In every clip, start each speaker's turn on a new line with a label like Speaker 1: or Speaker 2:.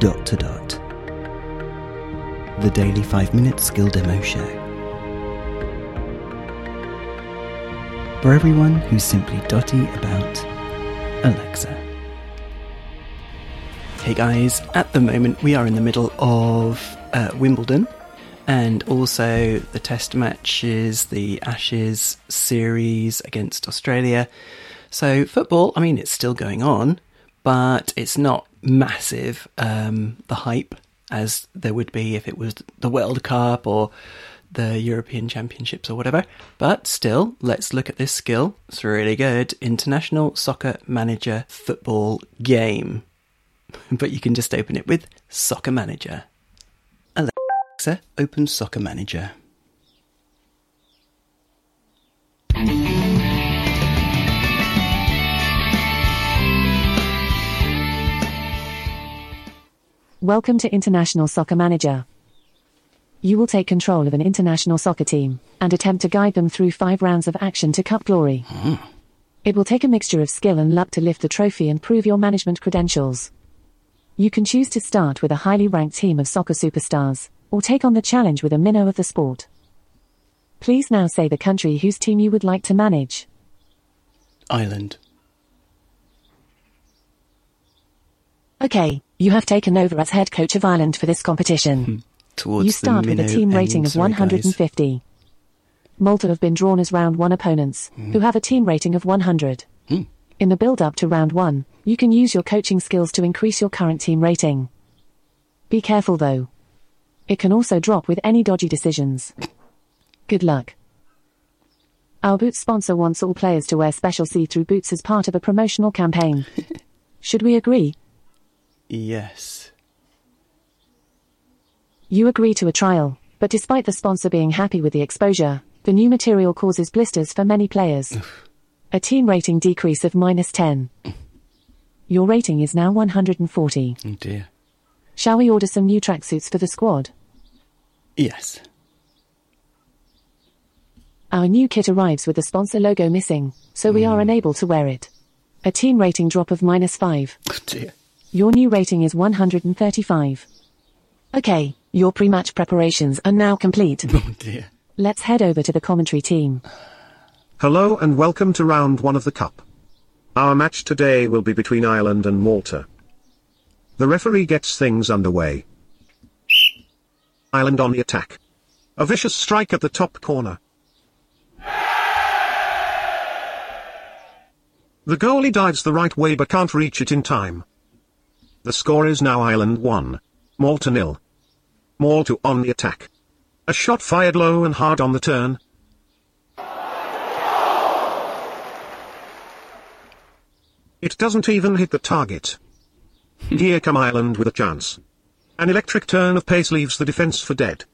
Speaker 1: Dot to Dot. The daily 5 minute skill demo show. For everyone who's simply dotty about Alexa. Hey guys, at the moment we are in the middle of uh, Wimbledon and also the test matches, the Ashes series against Australia. So, football, I mean, it's still going on, but it's not massive, um, the hype as there would be if it was the World Cup or the European Championships or whatever. But still, let's look at this skill. It's really good. International Soccer Manager Football Game. But you can just open it with Soccer Manager. Alexa, open Soccer Manager.
Speaker 2: Welcome to International Soccer Manager. You will take control of an international soccer team and attempt to guide them through five rounds of action to cup glory. Hmm. It will take a mixture of skill and luck to lift the trophy and prove your management credentials. You can choose to start with a highly ranked team of soccer superstars, or take on the challenge with a minnow of the sport. Please now say the country whose team you would like to manage.
Speaker 1: Ireland.
Speaker 2: Okay, you have taken over as head coach of Ireland for this competition.
Speaker 1: Towards
Speaker 2: You start with a team rating of
Speaker 1: sorry, guys.
Speaker 2: 150. Malta have been drawn as round one opponents, who have a team rating of 100.
Speaker 1: Hmm.
Speaker 2: In the build up to round one, you can use your coaching skills to increase your current team rating. Be careful though. It can also drop with any dodgy decisions. Good luck. Our boots sponsor wants all players to wear special see through boots as part of a promotional campaign. Should we agree?
Speaker 1: Yes.
Speaker 2: You agree to a trial, but despite the sponsor being happy with the exposure, the new material causes blisters for many players. a team rating decrease of minus 10. Your rating is now 140.
Speaker 1: Oh dear.
Speaker 2: Shall we order some new tracksuits for the squad?
Speaker 1: Yes.
Speaker 2: Our new kit arrives with the sponsor logo missing, so we are hmm. unable to wear it. A team rating drop of minus 5.
Speaker 1: Oh dear.
Speaker 2: Your new rating is 135. Okay, your pre-match preparations are now complete.
Speaker 1: Oh dear.
Speaker 2: Let's head over to the commentary team.
Speaker 3: Hello and welcome to round one of the Cup. Our match today will be between Ireland and Malta. The referee gets things underway. Ireland on the attack. A vicious strike at the top corner. The goalie dives the right way but can't reach it in time. The score is now Ireland 1. Malta nil. Malta on the attack. A shot fired low and hard on the turn. It doesn't even hit the target. Here come Ireland with a chance. An electric turn of pace leaves the defence for dead.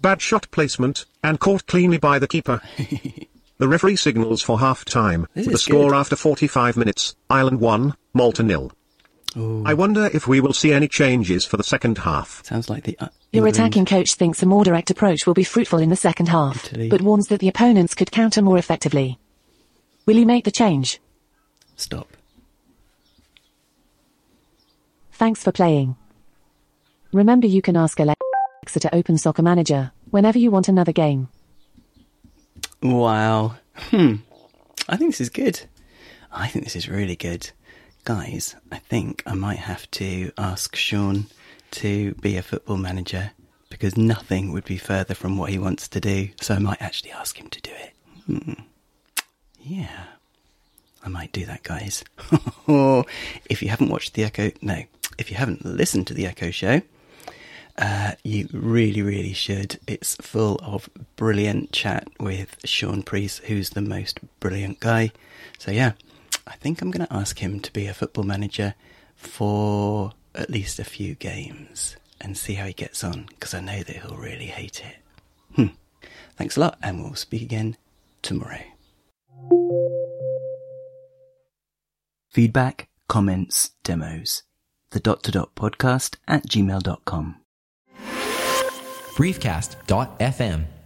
Speaker 3: Bad shot placement, and caught cleanly by the keeper. the referee signals for half time, with the score
Speaker 1: good.
Speaker 3: after 45 minutes, Ireland 1, Malta nil. I wonder if we will see any changes for the second half.
Speaker 1: Sounds like the. Uh,
Speaker 2: Your attacking coach thinks a more direct approach will be fruitful in the second half,
Speaker 1: Italy.
Speaker 2: but warns that the opponents could counter more effectively. Will you make the change?
Speaker 1: Stop.
Speaker 2: Thanks for playing. Remember you can ask Alexa to open Soccer Manager whenever you want another game.
Speaker 1: Wow. Hmm. I think this is good. I think this is really good. Guys, I think I might have to ask Sean to be a football manager because nothing would be further from what he wants to do. So I might actually ask him to do it. Hmm. Yeah. I might do that, guys. if you haven't watched the Echo, no, if you haven't listened to the Echo show, uh, you really, really should. It's full of brilliant chat with Sean Priest, who's the most brilliant guy. So, yeah, I think I'm going to ask him to be a football manager for at least a few games and see how he gets on, because I know that he'll really hate it. Hmm. Thanks a lot, and we'll speak again tomorrow. Feedback, comments, demos. The dot to dot podcast at gmail.com.
Speaker 4: briefcast.fm